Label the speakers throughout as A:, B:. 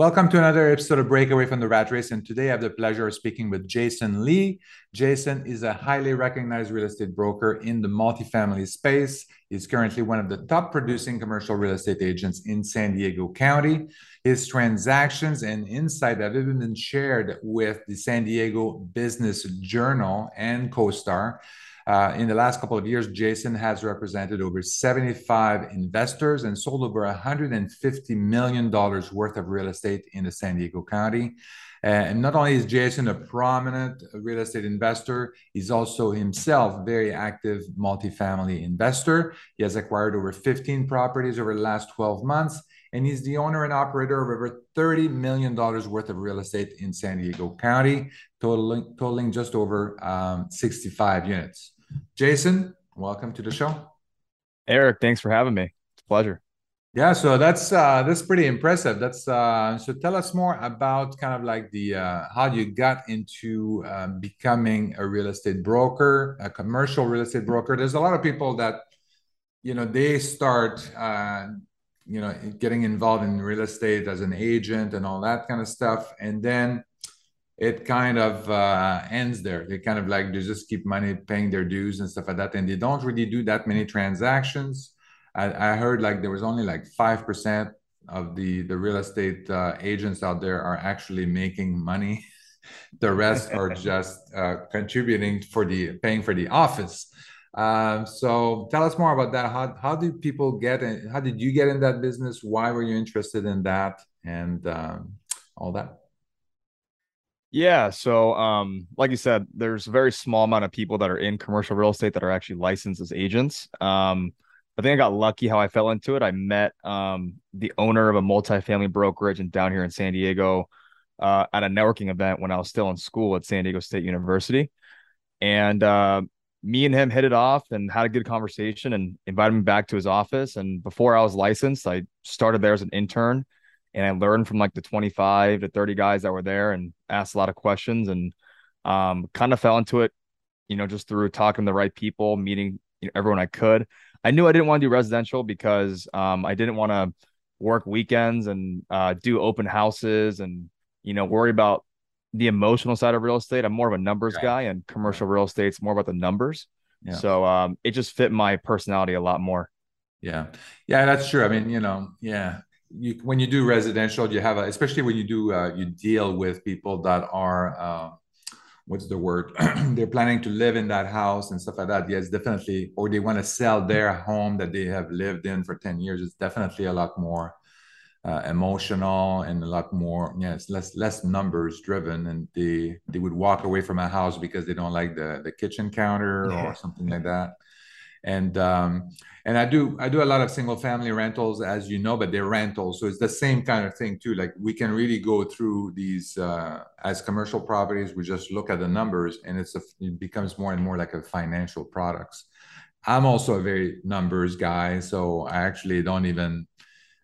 A: Welcome to another episode of Breakaway from the Rat Race. And today I have the pleasure of speaking with Jason Lee. Jason is a highly recognized real estate broker in the multifamily space. He's currently one of the top producing commercial real estate agents in San Diego County. His transactions and insight have even been shared with the San Diego Business Journal and CoStar. Uh, in the last couple of years, Jason has represented over 75 investors and sold over $150 million worth of real estate in the San Diego County. Uh, and not only is Jason a prominent real estate investor, he's also himself a very active multifamily investor. He has acquired over 15 properties over the last 12 months, and he's the owner and operator of over $30 million worth of real estate in San Diego County, totaling, totaling just over um, 65 units. Jason, welcome to the show.
B: Eric, thanks for having me. It's a pleasure.
A: Yeah, so that's uh, that's pretty impressive. That's uh, so. Tell us more about kind of like the uh, how you got into uh, becoming a real estate broker, a commercial real estate broker. There's a lot of people that, you know, they start, uh, you know, getting involved in real estate as an agent and all that kind of stuff, and then it kind of uh, ends there. They kind of like they just keep money paying their dues and stuff like that, and they don't really do that many transactions. I, I heard like there was only like five percent of the the real estate uh, agents out there are actually making money. the rest are just uh, contributing for the paying for the office. Um, so tell us more about that. How how did people get in? How did you get in that business? Why were you interested in that? And um, all that.
B: Yeah. So, um, like you said, there's a very small amount of people that are in commercial real estate that are actually licensed as agents. Um, I think I got lucky how I fell into it. I met um, the owner of a multifamily brokerage and down here in San Diego uh, at a networking event when I was still in school at San Diego State University. And uh, me and him hit it off and had a good conversation and invited me back to his office. And before I was licensed, I started there as an intern and I learned from like the 25 to 30 guys that were there and asked a lot of questions and um, kind of fell into it, you know, just through talking to the right people, meeting you know, everyone I could. I knew I didn't want to do residential because um, I didn't want to work weekends and uh, do open houses and, you know, worry about the emotional side of real estate. I'm more of a numbers right. guy and commercial real estate's more about the numbers. Yeah. So um, it just fit my personality a lot more.
A: Yeah. Yeah, that's true. I mean, you know, yeah you, when you do residential, you have a, especially when you do uh, you deal with people that are uh, what's the word? They're planning to live in that house and stuff like that. Yes, definitely. Or they want to sell their home that they have lived in for ten years. It's definitely a lot more uh, emotional and a lot more. Yeah, it's less less numbers driven, and they they would walk away from a house because they don't like the the kitchen counter yeah. or something like that and um, and I do I do a lot of single family rentals, as you know, but they're rentals, so it's the same kind of thing too. Like we can really go through these uh, as commercial properties. We just look at the numbers, and it's a, it becomes more and more like a financial products. I'm also a very numbers guy, so I actually don't even.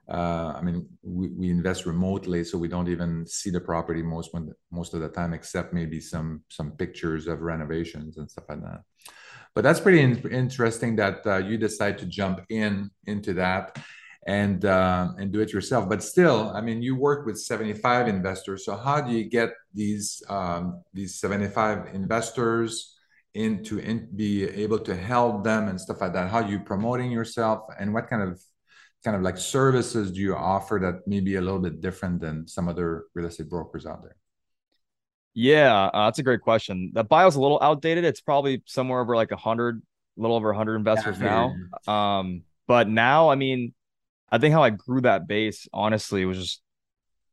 A: Uh, I mean, we, we invest remotely, so we don't even see the property most when, most of the time, except maybe some some pictures of renovations and stuff like that but that's pretty in- interesting that uh, you decide to jump in into that and uh, and do it yourself. But still, I mean, you work with 75 investors. So how do you get these um, these 75 investors into in, be able to help them and stuff like that? How are you promoting yourself, and what kind of kind of like services do you offer that may be a little bit different than some other real estate brokers out there?
B: Yeah, uh, that's a great question. The bio's a little outdated. It's probably somewhere over like a hundred, a little over a hundred investors yeah, now. Um, but now, I mean, I think how I grew that base, honestly, was just,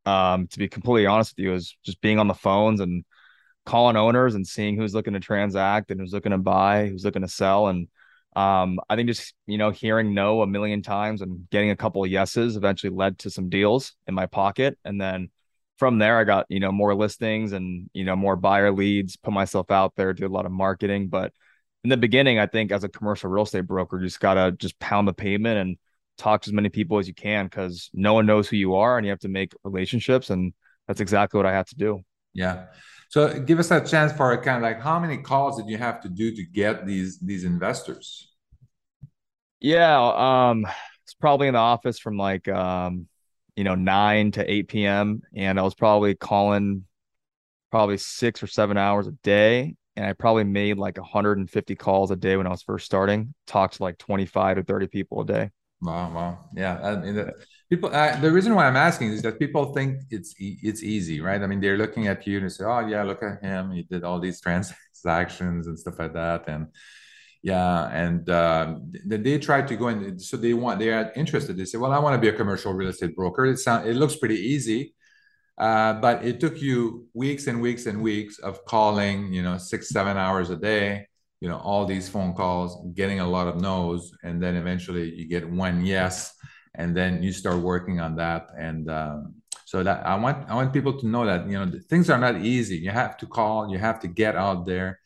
B: um, to be completely honest with you, is just being on the phones and calling owners and seeing who's looking to transact and who's looking to buy, who's looking to sell, and um, I think just you know hearing no a million times and getting a couple of yeses eventually led to some deals in my pocket, and then from there, I got, you know, more listings and, you know, more buyer leads, put myself out there, do a lot of marketing. But in the beginning, I think as a commercial real estate broker, you just got to just pound the pavement and talk to as many people as you can because no one knows who you are and you have to make relationships. And that's exactly what I had to do.
A: Yeah. So give us a chance for a kind of like how many calls did you have to do to get these these investors?
B: Yeah, um, it's probably in the office from like um you know, 9 to 8 p.m. And I was probably calling probably six or seven hours a day. And I probably made like 150 calls a day when I was first starting, talked to like 25 to 30 people a day.
A: Wow, wow, yeah. I mean, the, people. The reason why I'm asking is that people think it's it's easy, right? I mean, they're looking at you and say, "Oh, yeah, look at him. He did all these transactions and stuff like that." And yeah, and uh, they try to go in. So they want they are interested. They say, "Well, I want to be a commercial real estate broker." It sounds it looks pretty easy, uh, but it took you weeks and weeks and weeks of calling, you know, six seven hours a day you know all these phone calls getting a lot of no's and then eventually you get one yes and then you start working on that and um, so that i want i want people to know that you know things are not easy you have to call you have to get out there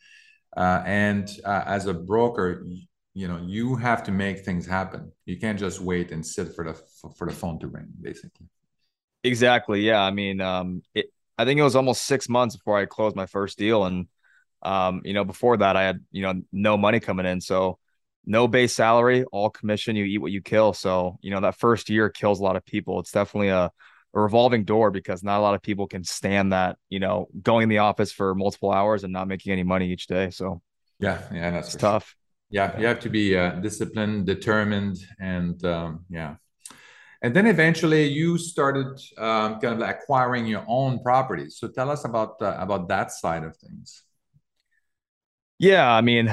A: uh, and uh, as a broker you know you have to make things happen you can't just wait and sit for the for the phone to ring basically
B: exactly yeah i mean um it, i think it was almost six months before i closed my first deal and um, you know, before that, I had you know no money coming in, so no base salary, all commission. You eat what you kill. So you know that first year kills a lot of people. It's definitely a, a revolving door because not a lot of people can stand that. You know, going in the office for multiple hours and not making any money each day. So
A: yeah, yeah, that's
B: tough. Sure.
A: Yeah, you have to be uh, disciplined, determined, and um, yeah. And then eventually you started um, kind of like acquiring your own properties. So tell us about uh, about that side of things.
B: Yeah, I mean,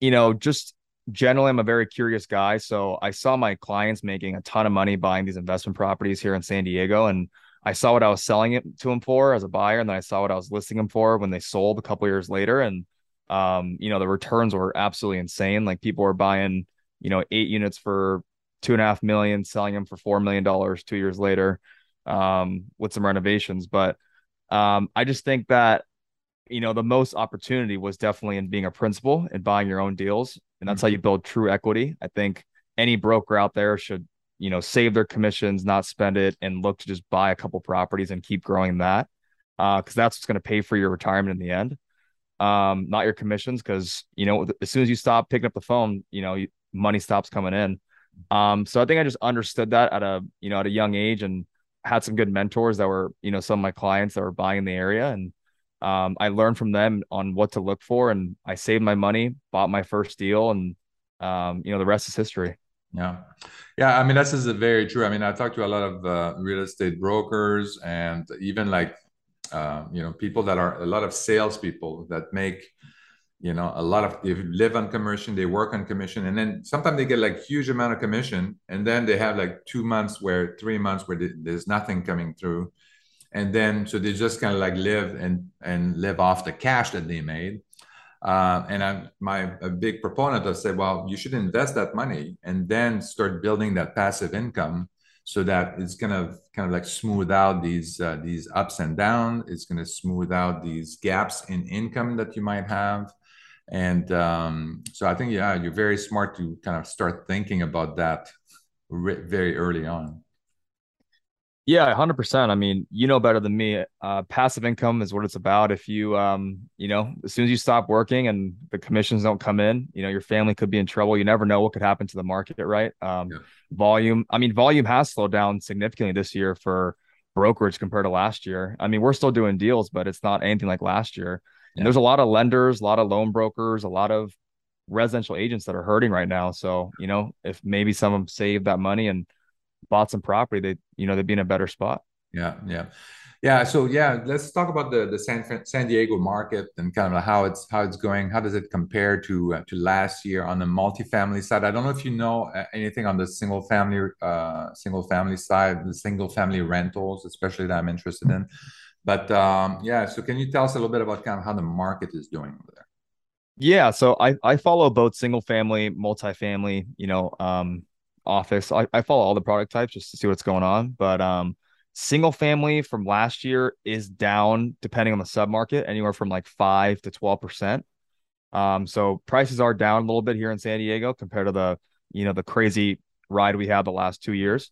B: you know, just generally, I'm a very curious guy. So I saw my clients making a ton of money buying these investment properties here in San Diego, and I saw what I was selling it to them for as a buyer, and then I saw what I was listing them for when they sold a couple years later, and um, you know, the returns were absolutely insane. Like people were buying, you know, eight units for two and a half million, selling them for four million dollars two years later, um, with some renovations. But um, I just think that you know, the most opportunity was definitely in being a principal and buying your own deals. And that's mm-hmm. how you build true equity. I think any broker out there should, you know, save their commissions, not spend it, and look to just buy a couple properties and keep growing that. Uh, because that's what's going to pay for your retirement in the end. Um, not your commissions, because you know, as soon as you stop picking up the phone, you know, money stops coming in. Um, so I think I just understood that at a you know at a young age and had some good mentors that were you know some of my clients that were buying in the area and um, I learned from them on what to look for, and I saved my money, bought my first deal, and um, you know the rest is history.
A: Yeah, yeah. I mean, this is very true. I mean, I talked to a lot of uh, real estate brokers and even like uh, you know people that are a lot of salespeople that make you know a lot of they live on commission, they work on commission, and then sometimes they get like huge amount of commission, and then they have like two months where three months where there's nothing coming through and then so they just kind of like live and and live off the cash that they made uh, and I'm my a big proponent of say, well, you should invest that money and then start building that passive income so that it's gonna kind of like smooth out these uh, these ups and downs. It's gonna smooth out these gaps in income that you might have. And um, so I think yeah, you're very smart to kind of start thinking about that very early on.
B: Yeah, 100%. I mean, you know better than me. Uh, passive income is what it's about. If you, um, you know, as soon as you stop working and the commissions don't come in, you know, your family could be in trouble. You never know what could happen to the market, right? Um, yeah. Volume, I mean, volume has slowed down significantly this year for brokerage compared to last year. I mean, we're still doing deals, but it's not anything like last year. Yeah. And there's a lot of lenders, a lot of loan brokers, a lot of residential agents that are hurting right now. So, you know, if maybe some of them save that money and bought some property, they you know they'd be in a better spot.
A: Yeah, yeah, yeah. So yeah, let's talk about the the San San Diego market and kind of how it's how it's going. How does it compare to uh, to last year on the multifamily side? I don't know if you know uh, anything on the single family uh, single family side, the single family rentals, especially that I'm interested in. But um, yeah, so can you tell us a little bit about kind of how the market is doing over there?
B: Yeah, so I I follow both single family, multifamily, you know, um, office. I, I follow all the product types just to see what's going on. But um, single family from last year is down depending on the sub market, anywhere from like five to twelve percent. Um, so prices are down a little bit here in San Diego compared to the you know the crazy ride we had the last two years.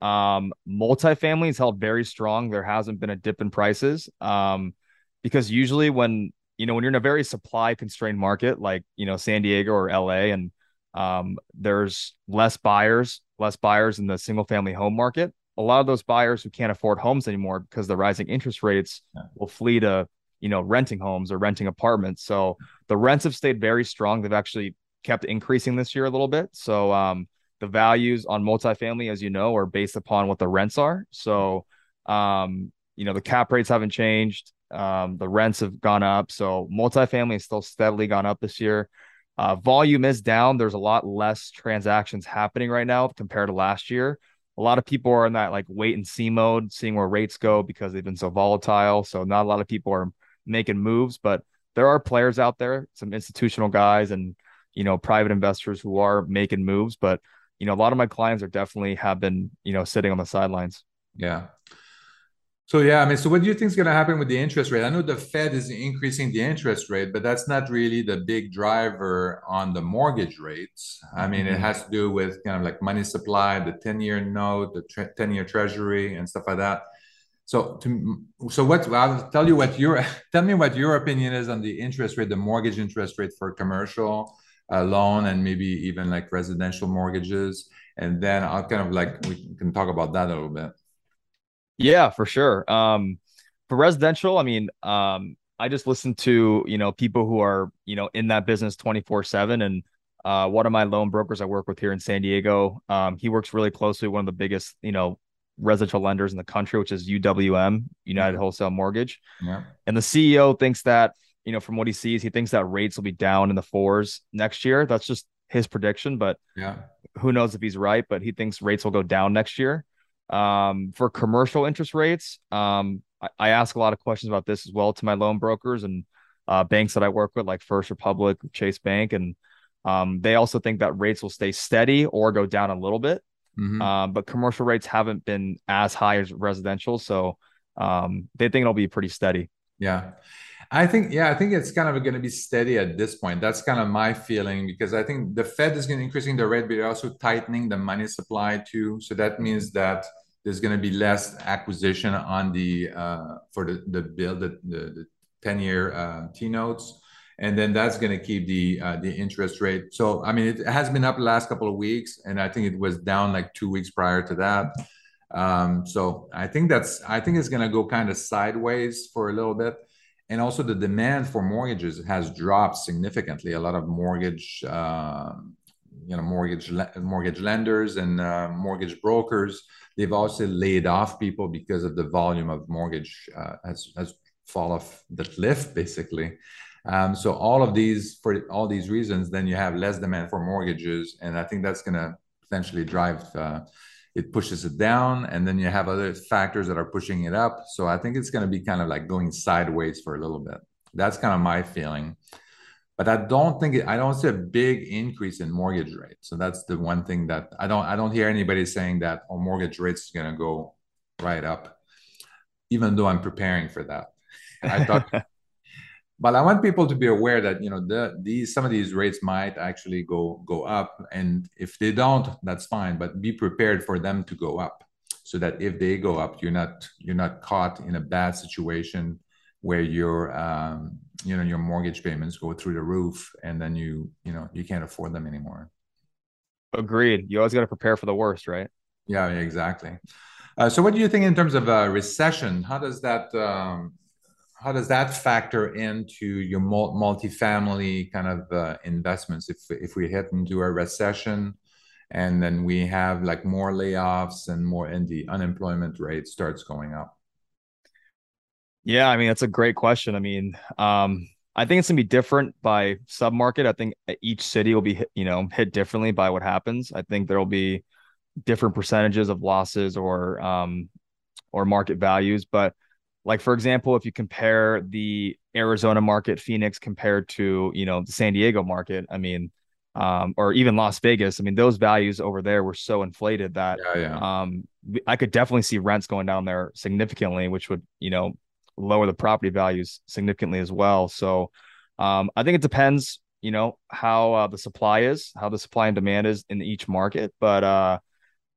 B: Um, multifamily is held very strong. There hasn't been a dip in prices. Um, because usually when you know when you're in a very supply constrained market like you know San Diego or LA and um, there's less buyers, less buyers in the single family home market. a lot of those buyers who can't afford homes anymore because the rising interest rates yeah. will flee to you know renting homes or renting apartments. So the rents have stayed very strong. They've actually kept increasing this year a little bit. So um, the values on multifamily, as you know, are based upon what the rents are. So um, you know the cap rates haven't changed. Um, the rents have gone up. So multifamily has still steadily gone up this year. Uh, volume is down. There's a lot less transactions happening right now compared to last year. A lot of people are in that like wait and see mode, seeing where rates go because they've been so volatile. So not a lot of people are making moves, but there are players out there, some institutional guys and you know private investors who are making moves. But you know, a lot of my clients are definitely have been you know sitting on the sidelines.
A: Yeah. So yeah, I mean, so what do you think is going to happen with the interest rate? I know the Fed is increasing the interest rate, but that's not really the big driver on the mortgage rates. I mean, mm-hmm. it has to do with kind of like money supply, the ten-year note, the tre- ten-year Treasury, and stuff like that. So, to, so what? I'll tell you what your tell me what your opinion is on the interest rate, the mortgage interest rate for commercial uh, loan and maybe even like residential mortgages, and then I'll kind of like we can talk about that a little bit.
B: Yeah, for sure. Um, for residential, I mean, um, I just listen to you know people who are you know in that business twenty four seven, and uh, one of my loan brokers I work with here in San Diego, um, he works really closely with one of the biggest you know residential lenders in the country, which is UWM, United. Wholesale Mortgage. Yeah. And the CEO thinks that you know from what he sees, he thinks that rates will be down in the fours next year. That's just his prediction, but
A: yeah,
B: who knows if he's right? But he thinks rates will go down next year. Um, for commercial interest rates, um, I, I, ask a lot of questions about this as well to my loan brokers and uh, banks that I work with, like First Republic, Chase Bank, and um, they also think that rates will stay steady or go down a little bit. Mm-hmm. Um, but commercial rates haven't been as high as residential, so um, they think it'll be pretty steady.
A: Yeah. I think, yeah, I think it's kind of going to be steady at this point. That's kind of my feeling because I think the Fed is going to increasing the rate, but they're also tightening the money supply too. So that means that there's going to be less acquisition on the uh, for the the bill the the, 10 year uh, T notes, and then that's going to keep the uh, the interest rate. So I mean, it has been up the last couple of weeks, and I think it was down like two weeks prior to that. Um, so I think that's I think it's going to go kind of sideways for a little bit and also the demand for mortgages has dropped significantly. A lot of mortgage, uh, you know, mortgage mortgage lenders and uh, mortgage brokers, they've also laid off people because of the volume of mortgage uh, has has fall off the cliff basically. Um, so all of these for all these reasons, then you have less demand for mortgages, and I think that's going to potentially drive uh, it pushes it down. And then you have other factors that are pushing it up. So i think it's going to be kind of like going sideways for a little bit. That's kind of my feeling but i don't think i don't see a big increase in mortgage rates. So that's the one thing that i don't i don't hear anybody saying that oh mortgage rates is going to go right up even though i'm preparing for that. I thought but I want people to be aware that you know the these some of these rates might actually go go up, and if they don't, that's fine. But be prepared for them to go up, so that if they go up, you're not you're not caught in a bad situation where your um, you know your mortgage payments go through the roof, and then you you know you can't afford them anymore.
B: Agreed. You always got to prepare for the worst, right?
A: Yeah, exactly. Uh, so, what do you think in terms of a recession? How does that um, how does that factor into your multifamily kind of uh, investments if if we hit into a recession and then we have like more layoffs and more and the unemployment rate starts going up
B: yeah i mean that's a great question. I mean um, i think it's going to be different by submarket. I think each city will be hit, you know hit differently by what happens. I think there will be different percentages of losses or um, or market values. But like for example, if you compare the Arizona market, Phoenix compared to you know the San Diego market, I mean, um, or even Las Vegas, I mean, those values over there were so inflated that yeah, yeah. Um, I could definitely see rents going down there significantly, which would you know lower the property values significantly as well. So um, I think it depends, you know, how uh, the supply is, how the supply and demand is in each market, but uh,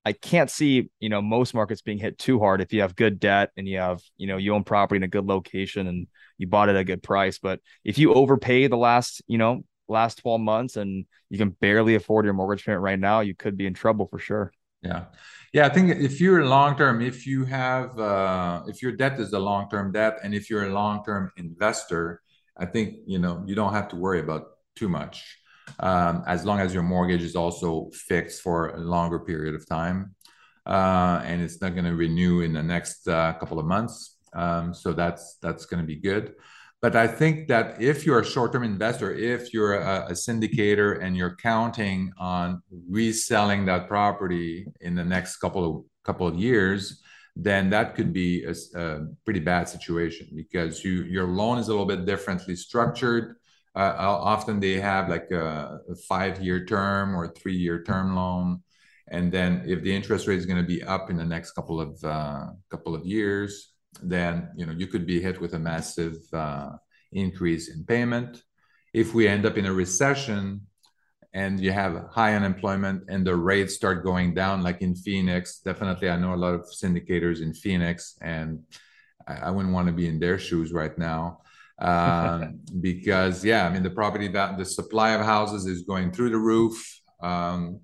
B: I can't see, you know, most markets being hit too hard if you have good debt and you have, you know, you own property in a good location and you bought it at a good price. But if you overpay the last, you know, last 12 months and you can barely afford your mortgage payment right now, you could be in trouble for sure.
A: Yeah. Yeah, I think if you're long term, if you have uh, if your debt is a long term debt, and if you're a long term investor, I think you know you don't have to worry about too much, um, as long as your mortgage is also fixed for a longer period of time, uh, and it's not going to renew in the next uh, couple of months. Um, so that's that's going to be good. But I think that if you're a short-term investor, if you're a, a, syndicator and you're counting on reselling that property in the next couple of couple of years, then that could be a, a pretty bad situation because you your loan is a little bit differently structured. Uh, often they have like a, a five-year term or three-year term loan, and then if the interest rate is going to be up in the next couple of uh, couple of years, then you know you could be hit with a massive uh, increase in payment. If we end up in a recession and you have high unemployment and the rates start going down, like in Phoenix, definitely I know a lot of syndicators in Phoenix, and I, I wouldn't want to be in their shoes right now. um, because yeah, I mean the property that the supply of houses is going through the roof, um,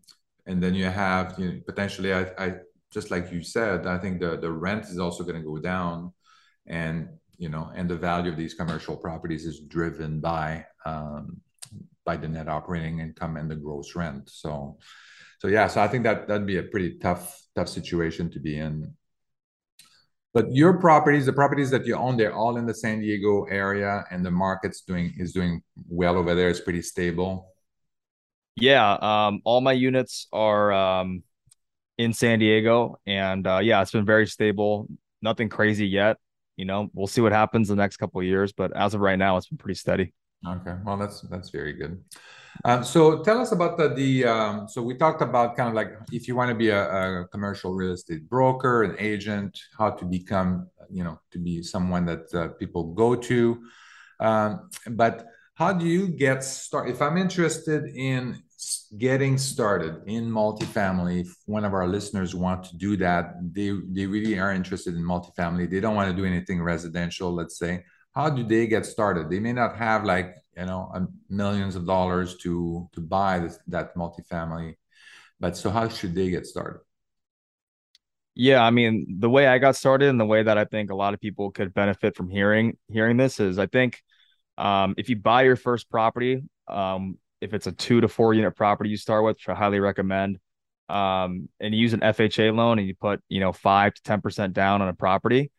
A: and then you have you know, potentially I, I just like you said, I think the the rent is also going to go down, and you know, and the value of these commercial properties is driven by um, by the net operating income and the gross rent. So, so yeah, so I think that that'd be a pretty tough tough situation to be in. But your properties, the properties that you own, they're all in the San Diego area, and the market's doing is doing well over there. It's pretty stable.
B: Yeah, um, all my units are um, in San Diego, and uh, yeah, it's been very stable. Nothing crazy yet. You know, we'll see what happens the next couple of years, but as of right now, it's been pretty steady.
A: Okay, well, that's that's very good. Um, so tell us about the the. Um, so we talked about kind of like if you want to be a, a, commercial real estate broker, an agent, how to become, you know, to be someone that uh, people go to. Um, but how do you get started? If I'm interested in getting started in multifamily, if one of our listeners want to do that, they, they really are interested in multifamily. They don't want to do anything residential, let's say. How do they get started? They may not have like, you know, millions of dollars to, to buy this, that multifamily. But so how should they get started?
B: Yeah, I mean, the way I got started and the way that I think a lot of people could benefit from hearing hearing this is I think um, if you buy your first property, um, if it's a two to four unit property you start with, which I highly recommend. Um, and you use an FHA loan and you put, you know, five to 10% down on a property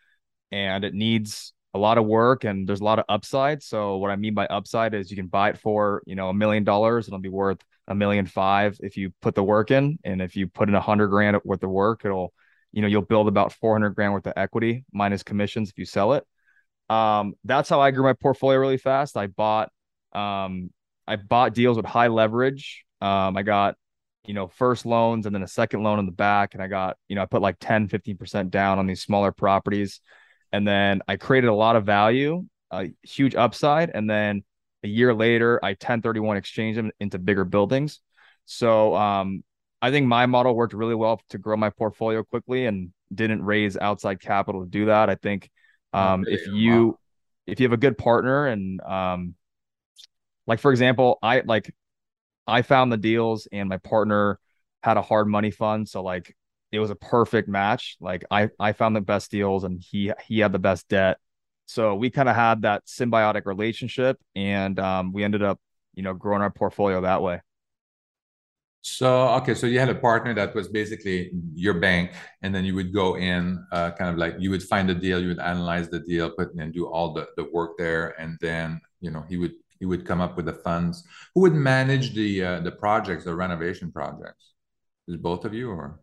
B: and it needs a lot of work and there's a lot of upside. So what I mean by upside is you can buy it for, you know, a million dollars. It'll be worth a million five if you put the work in. And if you put in a hundred grand worth of work, it'll, you know, you'll build about 400 grand worth of equity minus commissions if you sell it. Um, that's how I grew my portfolio really fast. I bought, um, I bought deals with high leverage. Um, I got, you know, first loans and then a second loan in the back. And I got, you know, I put like 10, 15% down on these smaller properties. And then I created a lot of value, a huge upside. And then a year later, I 1031 exchange them into bigger buildings. So um, I think my model worked really well to grow my portfolio quickly and didn't raise outside capital to do that. I think um, if you if you have a good partner and um, like for example, I like I found the deals and my partner had a hard money fund, so like it was a perfect match. Like I I found the best deals and he he had the best debt. So we kind of had that symbiotic relationship and um, we ended up, you know, growing our portfolio that way.
A: So okay, so you had a partner that was basically your bank, and then you would go in, uh, kind of like you would find the deal, you would analyze the deal, put and do all the, the work there, and then you know he would he would come up with the funds. Who would manage the uh, the projects, the renovation projects? Is both of you or?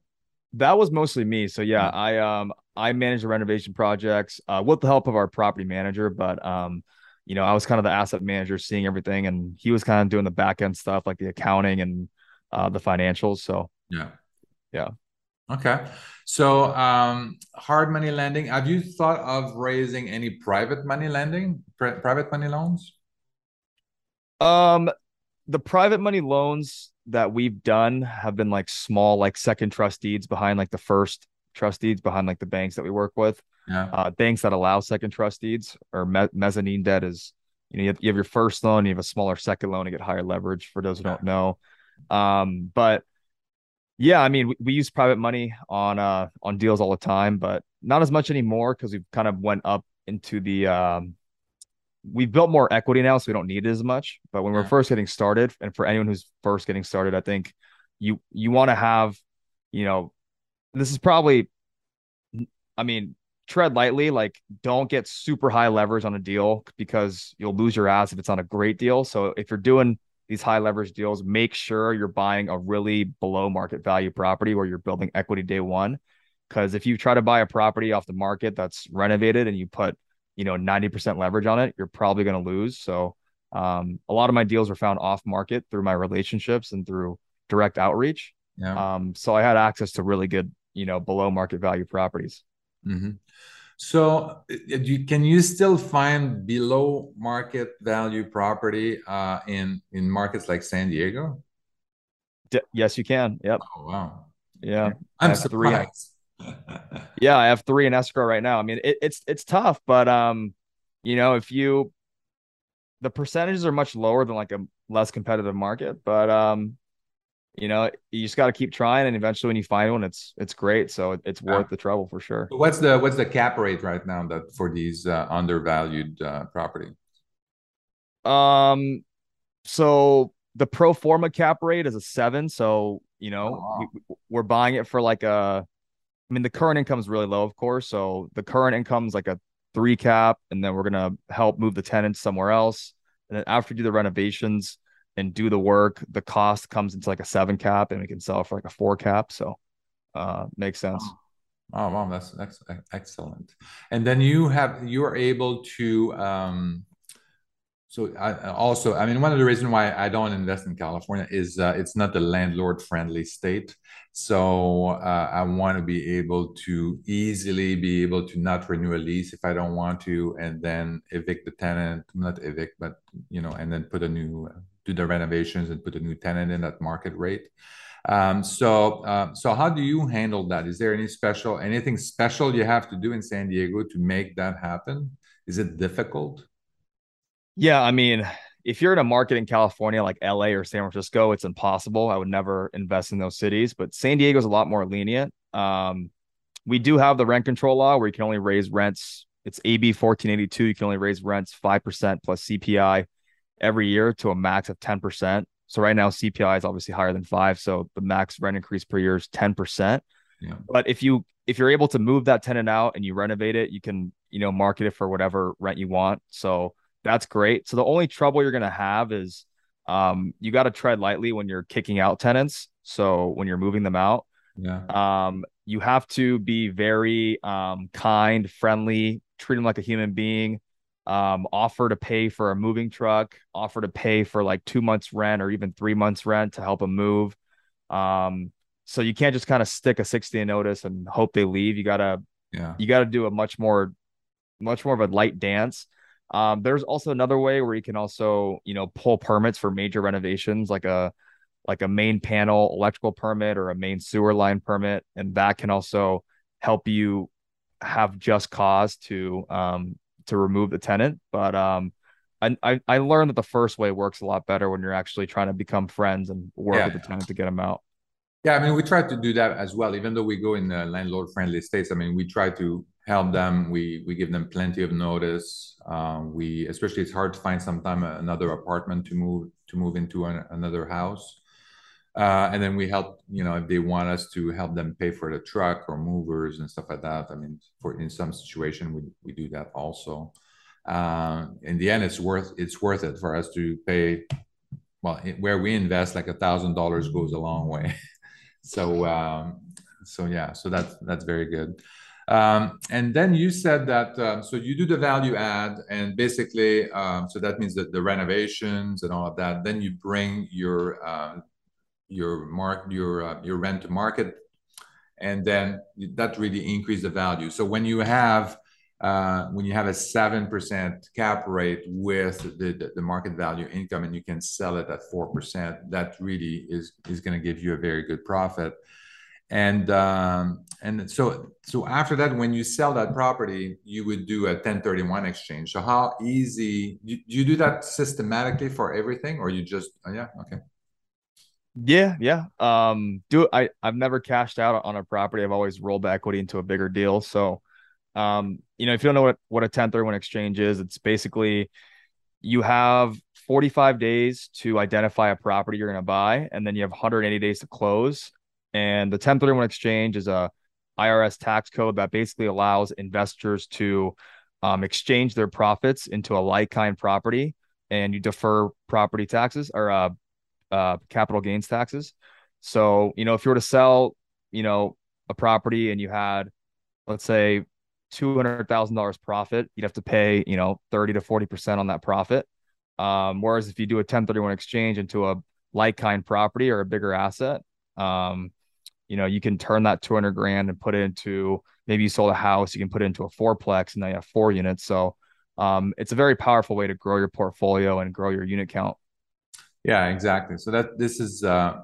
B: That was mostly me. So yeah, hmm. I um I manage the renovation projects uh, with the help of our property manager, but um you know I was kind of the asset manager, seeing everything, and he was kind of doing the back end stuff like the accounting and uh, the financials. So
A: yeah,
B: yeah.
A: Okay. So, um, hard money lending. Have you thought of raising any private money lending, private money loans?
B: Um, the private money loans that we've done have been like small, like second trust deeds behind like the first trust deeds behind like the banks that we work with.
A: Yeah.
B: Uh, banks that allow second trust deeds or me- mezzanine debt is, you know, you have, you have, your first loan, you have a smaller second loan to get higher leverage for those who don't know. Um, but Yeah, I mean, we, we use private money on uh on deals all the time, but not as much anymore because we've kind of went up into the um we've built more equity now, so we don't need it as much. But when we're first getting started, and for anyone who's first getting started, I think you you want to have, you know, this is probably, I mean, tread lightly. Like, don't get super high leverage on a deal because you'll lose your ass if it's not a great deal. So if you're doing these high leverage deals, make sure you're buying a really below market value property where you're building equity day one. Because if you try to buy a property off the market that's renovated and you put, you know, 90% leverage on it, you're probably going to lose. So um, a lot of my deals were found off market through my relationships and through direct outreach. Yeah. Um, so I had access to really good, you know, below market value properties.
A: Mm-hmm. So you, can you still find below market value property uh, in in markets like San Diego?
B: D- yes, you can. Yep.
A: Oh, wow.
B: Yeah.
A: I'm surprised.
B: Yeah, I have three in escrow right now. I mean, it, it's it's tough, but um, you know, if you the percentages are much lower than like a less competitive market, but um, you know, you just got to keep trying, and eventually, when you find one, it's it's great. So it's worth yeah. the trouble for sure.
A: What's the what's the cap rate right now that for these uh, undervalued uh, property?
B: Um, so the pro forma cap rate is a seven. So you know, oh, wow. we, we're buying it for like a. I mean, the current income is really low, of course. So the current income is like a three cap, and then we're gonna help move the tenants somewhere else. And then after we do the renovations, and do the work, the cost comes into like a seven cap and we can sell for like a four cap. So uh makes sense.
A: Oh, wow, that's that's excellent. And then you have you are able to um so I, also, I mean, one of the reasons why I don't invest in California is uh, it's not a landlord-friendly state. So uh, I want to be able to easily be able to not renew a lease if I don't want to, and then evict the tenant, not evict, but you know, and then put a new do the renovations and put a new tenant in at market rate. Um, so, uh, so how do you handle that? Is there any special, anything special you have to do in San Diego to make that happen? Is it difficult?
B: Yeah, I mean, if you're in a market in California like LA or San Francisco, it's impossible. I would never invest in those cities, but San Diego is a lot more lenient. Um, we do have the rent control law where you can only raise rents. It's AB 1482. You can only raise rents 5% plus CPI every year to a max of 10%. So right now CPI is obviously higher than 5, so the max rent increase per year is 10%. Yeah. But if you if you're able to move that tenant out and you renovate it, you can, you know, market it for whatever rent you want. So that's great. So the only trouble you're going to have is um you got to tread lightly when you're kicking out tenants. So when you're moving them out, yeah. Um you have to be very um kind, friendly, treat them like a human being um, offer to pay for a moving truck, offer to pay for like two months rent or even three months rent to help them move. Um, so you can't just kind of stick a 60 notice and hope they leave. You gotta, yeah, you gotta do a much more, much more of a light dance. Um, there's also another way where you can also, you know, pull permits for major renovations, like a, like a main panel electrical permit or a main sewer line permit, and that can also help you have just cause to um, to remove the tenant. But um, I, I learned that the first way works a lot better when you're actually trying to become friends and work yeah. with the tenant to get them out.
A: Yeah, I mean, we try to do that as well. Even though we go in landlord friendly states, I mean, we try to help them. We we give them plenty of notice. Um, we especially it's hard to find sometime another apartment to move to move into an, another house. Uh, and then we help, you know, if they want us to help them pay for the truck or movers and stuff like that. I mean, for in some situation, we, we do that also. Uh, in the end, it's worth it's worth it for us to pay. Well, where we invest, like a thousand dollars goes a long way. so, um, so yeah, so that's that's very good. Um, and then you said that um, so you do the value add, and basically, um, so that means that the renovations and all of that. Then you bring your uh, your mark your uh, your rent to market and then that really increase the value so when you have uh, when you have a 7% cap rate with the, the market value income and you can sell it at 4% that really is is going to give you a very good profit and um, and so so after that when you sell that property you would do a 1031 exchange so how easy do you do that systematically for everything or you just oh yeah okay
B: Yeah, yeah. Um, do I I've never cashed out on a property. I've always rolled equity into a bigger deal. So, um, you know, if you don't know what what a 1031 exchange is, it's basically you have 45 days to identify a property you're going to buy, and then you have 180 days to close. And the 1031 exchange is a IRS tax code that basically allows investors to um, exchange their profits into a like kind property, and you defer property taxes or uh, uh, capital gains taxes. So, you know, if you were to sell, you know, a property and you had, let's say, $200,000 profit, you'd have to pay, you know, 30 to 40% on that profit. Um, whereas if you do a 1031 exchange into a like kind property or a bigger asset, um, you know, you can turn that 200 grand and put it into maybe you sold a house, you can put it into a fourplex and now you have four units. So, um, it's a very powerful way to grow your portfolio and grow your unit count.
A: Yeah, exactly. So that this is uh,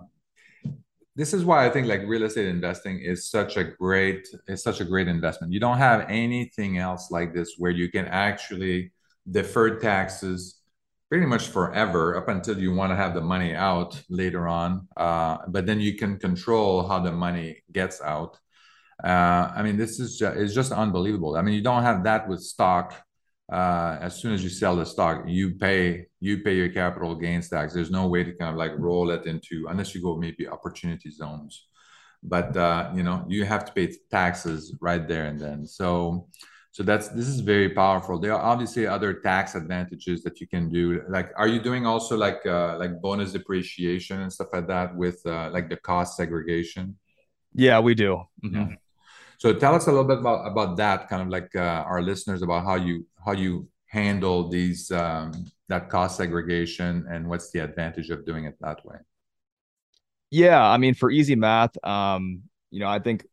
A: this is why I think like real estate investing is such a great is such a great investment. You don't have anything else like this where you can actually defer taxes pretty much forever up until you want to have the money out later on. Uh, but then you can control how the money gets out. Uh, I mean, this is just, it's just unbelievable. I mean, you don't have that with stock uh, as soon as you sell the stock, you pay you pay your capital gains tax. There's no way to kind of like roll it into unless you go maybe opportunity zones, but uh, you know you have to pay taxes right there and then. So so that's this is very powerful. There are obviously other tax advantages that you can do. Like, are you doing also like uh, like bonus depreciation and stuff like that with uh, like the cost segregation?
B: Yeah, we do. Mm-hmm.
A: Yeah. So tell us a little bit about about that, kind of like uh, our listeners about how you how you handle these um, that cost segregation and what's the advantage of doing it that way.
B: Yeah, I mean, for easy math, um, you know, I think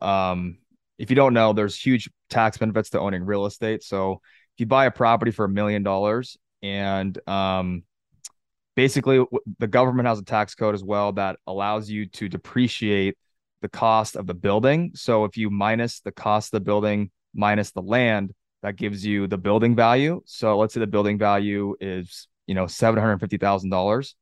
B: um, if you don't know, there's huge tax benefits to owning real estate. So if you buy a property for a million dollars and um, basically the government has a tax code as well that allows you to depreciate the cost of the building. So if you minus the cost of the building minus the land, that gives you the building value. So let's say the building value is, you know, $750,000.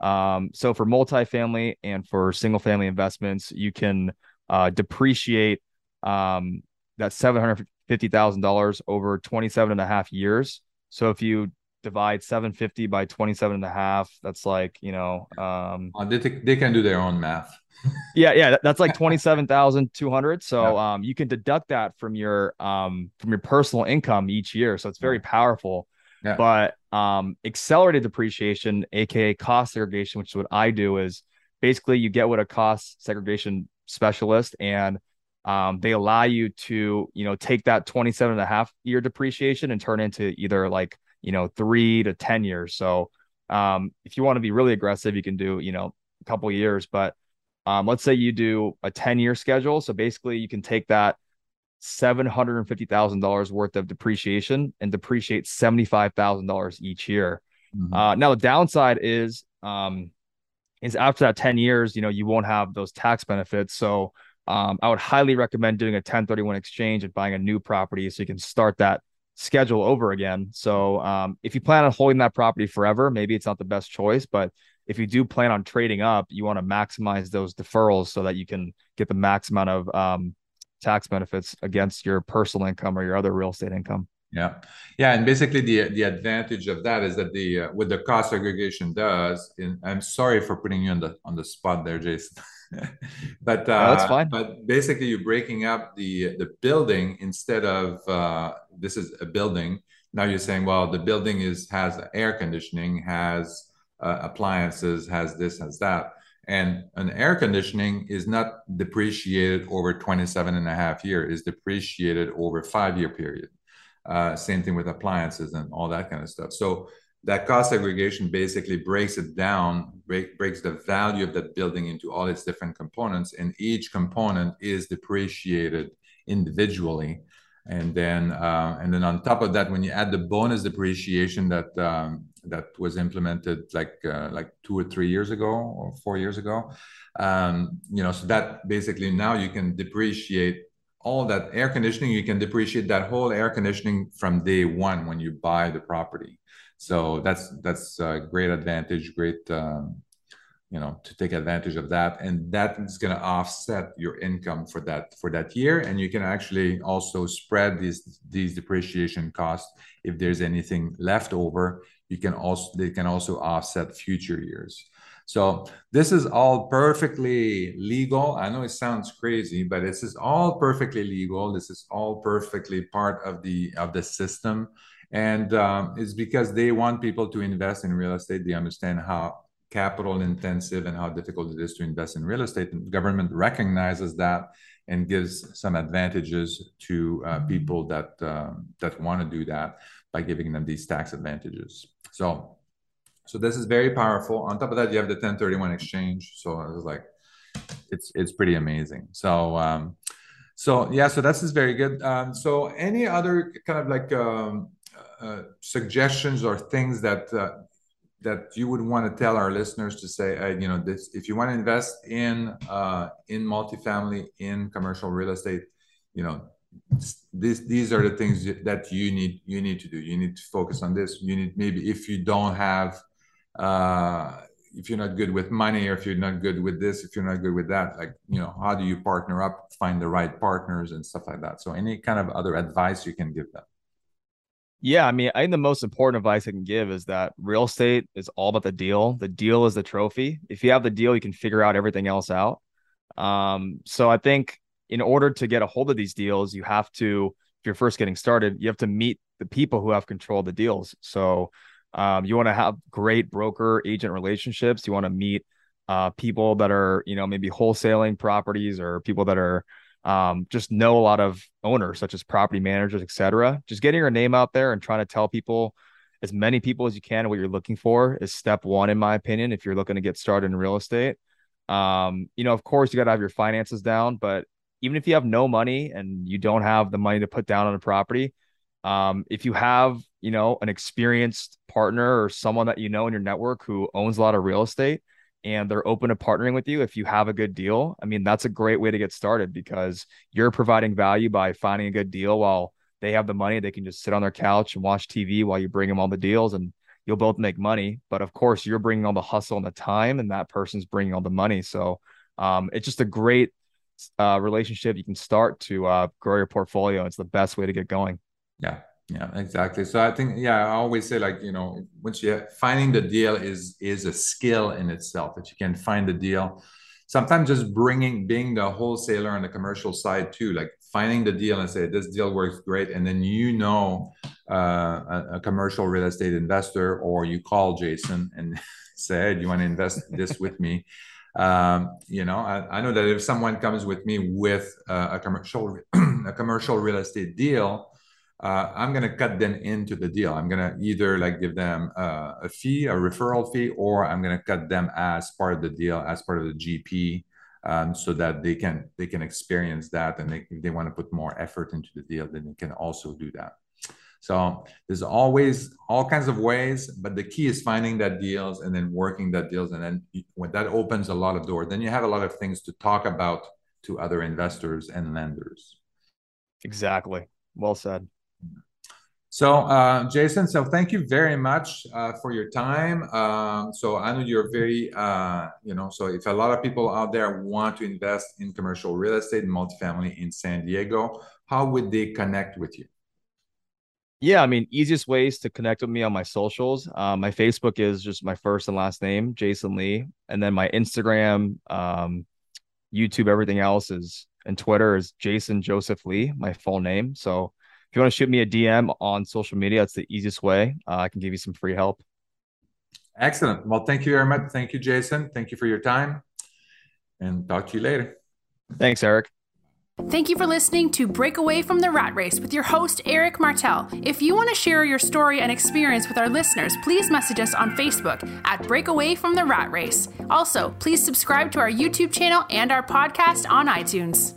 B: Um, so for multifamily and for single family investments, you can uh, depreciate um, that $750,000 over 27 and a half years. So if you divide 750 by 27 and a half, that's like, you know, um,
A: uh, they, they can do their own math
B: yeah, yeah, that's like twenty seven thousand two hundred. So yeah. um, you can deduct that from your um from your personal income each year. So it's very powerful. Yeah. But um, accelerated depreciation, aka cost segregation, which is what I do, is basically you get what a cost segregation specialist and um, they allow you to you know take that 27 and a half year depreciation and turn into either like you know three to 10 years so um, if you want to be really aggressive you can do you know a couple years but um, let's say you do a 10 year schedule. So basically, you can take that $750,000 worth of depreciation and depreciate $75,000 each year. Mm-hmm. Uh, now, the downside is, um, is after that 10 years, you know, you won't have those tax benefits. So um, I would highly recommend doing a 1031 exchange and buying a new property so you can start that schedule over again. So um, if you plan on holding that property forever, maybe it's not the best choice, but if you do plan on trading up, you want to maximize those deferrals so that you can get the max amount of um, tax benefits against your personal income or your other real estate income.
A: Yeah, yeah, and basically the the advantage of that is that the uh, what the cost segregation does. And I'm sorry for putting you on the on the spot there, Jason. but uh,
B: no, that's fine.
A: But basically, you're breaking up the the building instead of uh, this is a building. Now you're saying, well, the building is has air conditioning, has uh, appliances, has this, has that. And an air conditioning is not depreciated over 27 and a half years, is depreciated over five year period. Uh, same thing with appliances and all that kind of stuff. So that cost segregation basically breaks it down, break, breaks the value of that building into all its different components, and each component is depreciated individually. And then, uh, and then on top of that, when you add the bonus depreciation that um, that was implemented like uh, like two or three years ago or four years ago. Um, you know, so that basically now you can depreciate all that air conditioning. You can depreciate that whole air conditioning from day one when you buy the property. So that's that's a great advantage, great um, you know to take advantage of that. And that is going to offset your income for that for that year. And you can actually also spread these these depreciation costs. If there's anything left over you can also they can also offset future years. So this is all perfectly legal. I know it sounds crazy but this is all perfectly legal. This is all perfectly part of the of the system and um, it's because they want people to invest in real estate they understand how capital intensive and how difficult it is to invest in real estate. And government recognizes that and gives some advantages to uh, people that uh, that want to do that by giving them these tax advantages. So, so this is very powerful. On top of that, you have the 1031 exchange. So I was like, it's it's pretty amazing. So. Um, so yeah, so this is very good. Um, so any other kind of like um, uh, suggestions or things that uh, that you would want to tell our listeners to say, you know, this if you want to invest in uh, in multifamily, in commercial real estate, you know, these these are the things that you need you need to do. You need to focus on this. You need maybe if you don't have uh, if you're not good with money or if you're not good with this if you're not good with that like you know how do you partner up find the right partners and stuff like that so any kind of other advice you can give them
B: yeah, I mean, I think the most important advice I can give is that real estate is all about the deal. The deal is the trophy. If you have the deal, you can figure out everything else out. Um, so I think in order to get a hold of these deals, you have to, if you're first getting started, you have to meet the people who have control of the deals. So um, you want to have great broker agent relationships. You want to meet uh, people that are, you know, maybe wholesaling properties or people that are um, just know a lot of owners such as property managers etc just getting your name out there and trying to tell people as many people as you can what you're looking for is step one in my opinion if you're looking to get started in real estate. Um, you know of course you got to have your finances down but even if you have no money and you don't have the money to put down on a property um, if you have you know an experienced partner or someone that you know in your network who owns a lot of real estate and they're open to partnering with you if you have a good deal. I mean, that's a great way to get started because you're providing value by finding a good deal while they have the money. They can just sit on their couch and watch TV while you bring them all the deals and you'll both make money. But of course, you're bringing all the hustle and the time, and that person's bringing all the money. So um, it's just a great uh, relationship you can start to uh, grow your portfolio. It's the best way to get going.
A: Yeah, yeah exactly. So i think yeah i always say like you know once you finding the deal is is a skill in itself that you can find the deal. Sometimes just bringing being the wholesaler on the commercial side too like finding the deal and say this deal works great and then you know uh, a, a, commercial real estate investor or you call jason and say hey, do you want to invest this with me? Um, you know I, I, know that if someone comes with me with uh, a commercial a commercial real estate deal uh, I'm going to cut them into the deal. I'm going to either like give them uh, a fee, a referral fee, or I'm going to cut them as part of the deal, as part of the GP, um, so that they can they can experience that, and they, if they want to put more effort into the deal, then they can also do that. So there's always all kinds of ways, but the key is finding that deals and then working that deals, and then when that opens a lot of doors, then you have a lot of things to talk about to other investors and lenders.
B: Exactly. Well said.
A: So, uh, Jason, so thank you very much uh, for your time. Um, so I know you're very, uh, you know, so if a lot of people out there want to invest in commercial real estate and multifamily in San Diego, how would they connect with you?
B: Yeah, I mean, easiest ways to connect with me on my socials. Uh, my Facebook is just my first and last name, Jason Lee, and then my Instagram, um, YouTube, everything else is, and Twitter is Jason Joseph Lee, my full name. So if you want to shoot me a DM on social media, it's the easiest way. Uh, I can give you some free help.
A: Excellent. Well, thank you very much. Thank you, Jason. Thank you for your time and talk to you later.
B: Thanks, Eric.
C: Thank you for listening to Break Away from the Rat Race with your host, Eric Martel. If you want to share your story and experience with our listeners, please message us on Facebook at Break Away from the Rat Race. Also, please subscribe to our YouTube channel and our podcast on iTunes.